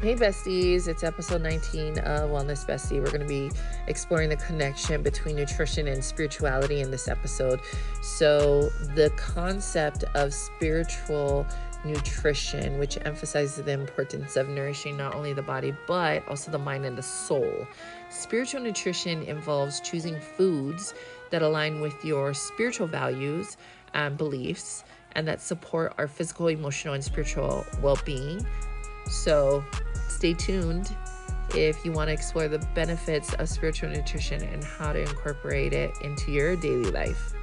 Hey, besties, it's episode 19 of Wellness Bestie. We're going to be exploring the connection between nutrition and spirituality in this episode. So, the concept of spiritual nutrition, which emphasizes the importance of nourishing not only the body, but also the mind and the soul. Spiritual nutrition involves choosing foods that align with your spiritual values and beliefs and that support our physical, emotional, and spiritual well being. So, stay tuned if you want to explore the benefits of spiritual nutrition and how to incorporate it into your daily life.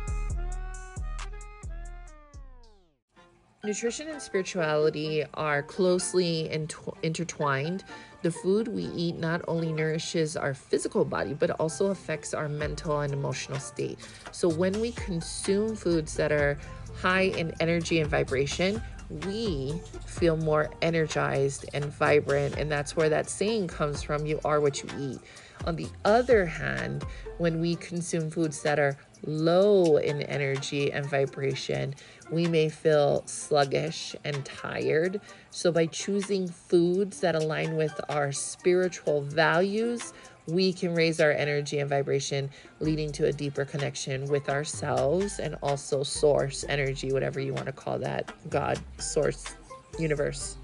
Nutrition and spirituality are closely intertwined. The food we eat not only nourishes our physical body, but also affects our mental and emotional state. So, when we consume foods that are high in energy and vibration, we feel more energized and vibrant. And that's where that saying comes from you are what you eat. On the other hand, when we consume foods that are low in energy and vibration, we may feel sluggish and tired. So, by choosing foods that align with our spiritual values, we can raise our energy and vibration, leading to a deeper connection with ourselves and also source energy, whatever you want to call that God, source, universe.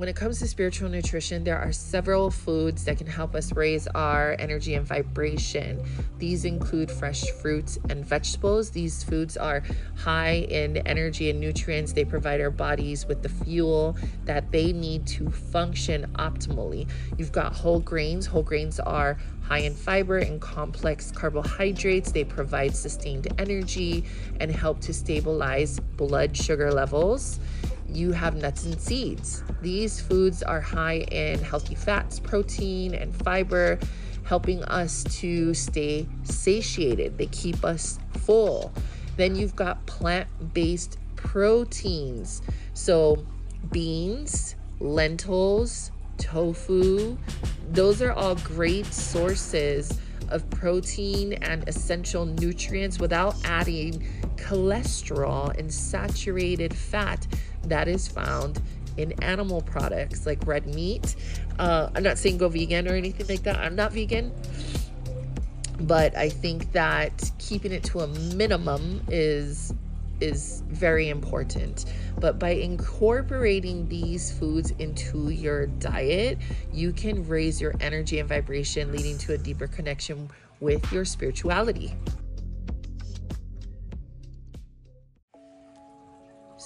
When it comes to spiritual nutrition, there are several foods that can help us raise our energy and vibration. These include fresh fruits and vegetables. These foods are high in energy and nutrients. They provide our bodies with the fuel that they need to function optimally. You've got whole grains. Whole grains are high in fiber and complex carbohydrates. They provide sustained energy and help to stabilize blood sugar levels you have nuts and seeds. These foods are high in healthy fats, protein, and fiber, helping us to stay satiated. They keep us full. Then you've got plant based proteins. So, beans, lentils, tofu, those are all great sources of protein and essential nutrients without adding cholesterol and saturated fat that is found in animal products like red meat. Uh, I'm not saying go vegan or anything like that. I'm not vegan. But I think that keeping it to a minimum is is very important. But by incorporating these foods into your diet, you can raise your energy and vibration, leading to a deeper connection with your spirituality.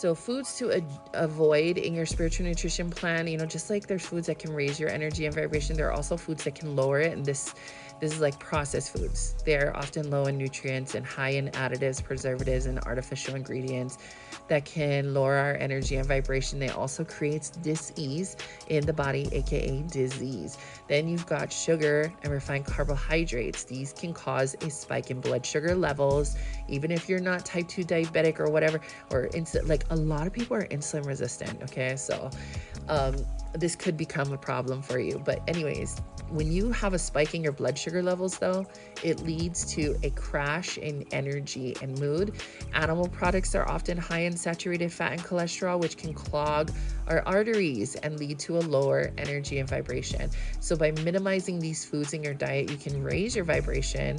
So, foods to avoid in your spiritual nutrition plan, you know, just like there's foods that can raise your energy and vibration, there are also foods that can lower it. And this this is like processed foods. They're often low in nutrients and high in additives, preservatives, and artificial ingredients that can lower our energy and vibration. They also creates dis-ease in the body, aka disease. Then you've got sugar and refined carbohydrates. These can cause a spike in blood sugar levels, even if you're not type 2 diabetic or whatever, or insulin. Like a lot of people are insulin resistant. Okay, so um, this could become a problem for you. But anyways, when you have a spike in your blood sugar levels, though, it leads to a crash in energy and mood. Animal products are often high in saturated fat and cholesterol, which can clog our arteries and lead to a lower energy and vibration. So, by minimizing these foods in your diet, you can raise your vibration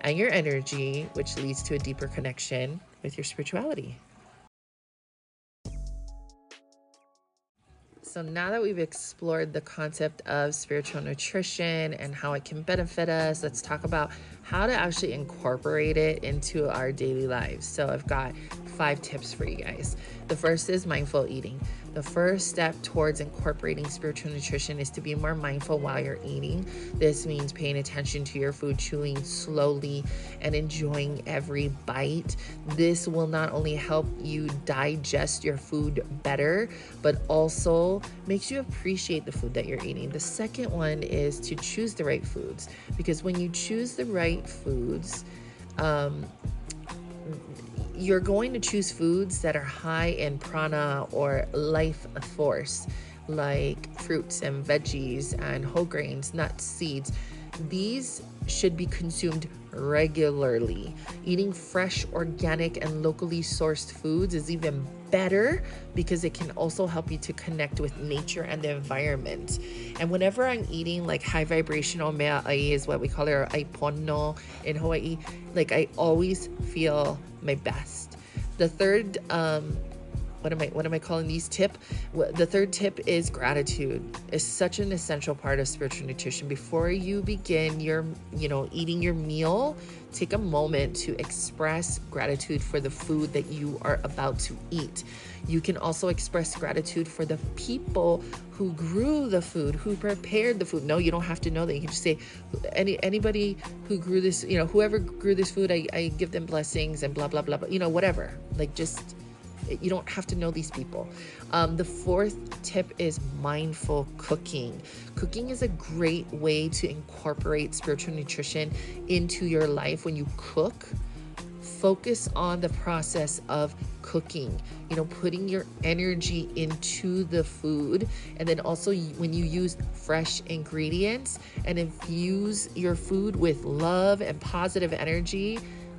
and your energy, which leads to a deeper connection with your spirituality. So, now that we've explored the concept of spiritual nutrition and how it can benefit us, let's talk about how to actually incorporate it into our daily lives. So, I've got five tips for you guys. The first is mindful eating. The first step towards incorporating spiritual nutrition is to be more mindful while you're eating. This means paying attention to your food, chewing slowly, and enjoying every bite. This will not only help you digest your food better, but also makes you appreciate the food that you're eating. The second one is to choose the right foods because when you choose the right foods, um, you're going to choose foods that are high in prana or life force, like fruits and veggies and whole grains, nuts, seeds. These should be consumed regularly. Eating fresh, organic, and locally sourced foods is even better because it can also help you to connect with nature and the environment. And whenever I'm eating like high vibrational mea ai is what we call it, or aipono in Hawaii, like I always feel my best. The third um, what am I what am I calling these tip? The third tip is gratitude. is such an essential part of spiritual nutrition. Before you begin your, you know, eating your meal, take a moment to express gratitude for the food that you are about to eat. You can also express gratitude for the people who grew the food, who prepared the food. No, you don't have to know that. You can just say any anybody who grew this, you know, whoever grew this food, I, I give them blessings and blah blah blah, blah you know, whatever. Like just you don't have to know these people. Um, the fourth tip is mindful cooking. Cooking is a great way to incorporate spiritual nutrition into your life when you cook. Focus on the process of cooking, you know, putting your energy into the food. And then also, when you use fresh ingredients and infuse your food with love and positive energy,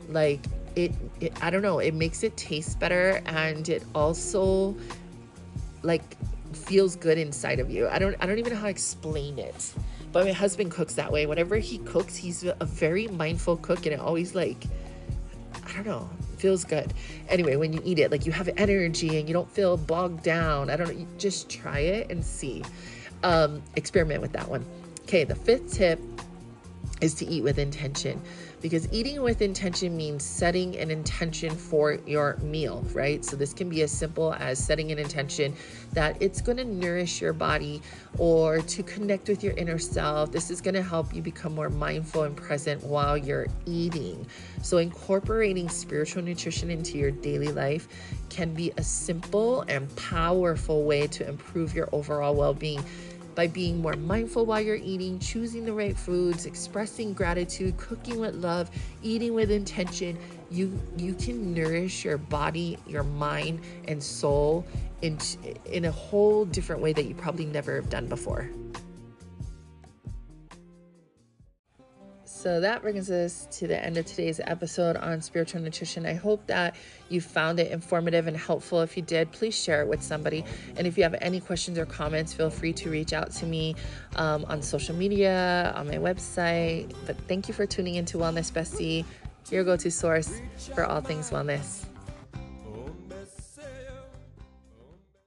like it, it I don't know, it makes it taste better and it also like feels good inside of you. I don't I don't even know how to explain it. But my husband cooks that way. Whenever he cooks, he's a very mindful cook and it always like I don't know, feels good. Anyway, when you eat it, like you have energy and you don't feel bogged down. I don't know, just try it and see. Um, experiment with that one. Okay, the fifth tip is to eat with intention because eating with intention means setting an intention for your meal, right? So this can be as simple as setting an intention that it's going to nourish your body or to connect with your inner self. This is going to help you become more mindful and present while you're eating. So incorporating spiritual nutrition into your daily life can be a simple and powerful way to improve your overall well-being by being more mindful while you're eating, choosing the right foods, expressing gratitude, cooking with love, eating with intention, you you can nourish your body, your mind and soul in in a whole different way that you probably never have done before. So that brings us to the end of today's episode on spiritual nutrition. I hope that you found it informative and helpful. If you did, please share it with somebody. And if you have any questions or comments, feel free to reach out to me um, on social media, on my website. But thank you for tuning into Wellness Bestie, your go to source for all things wellness.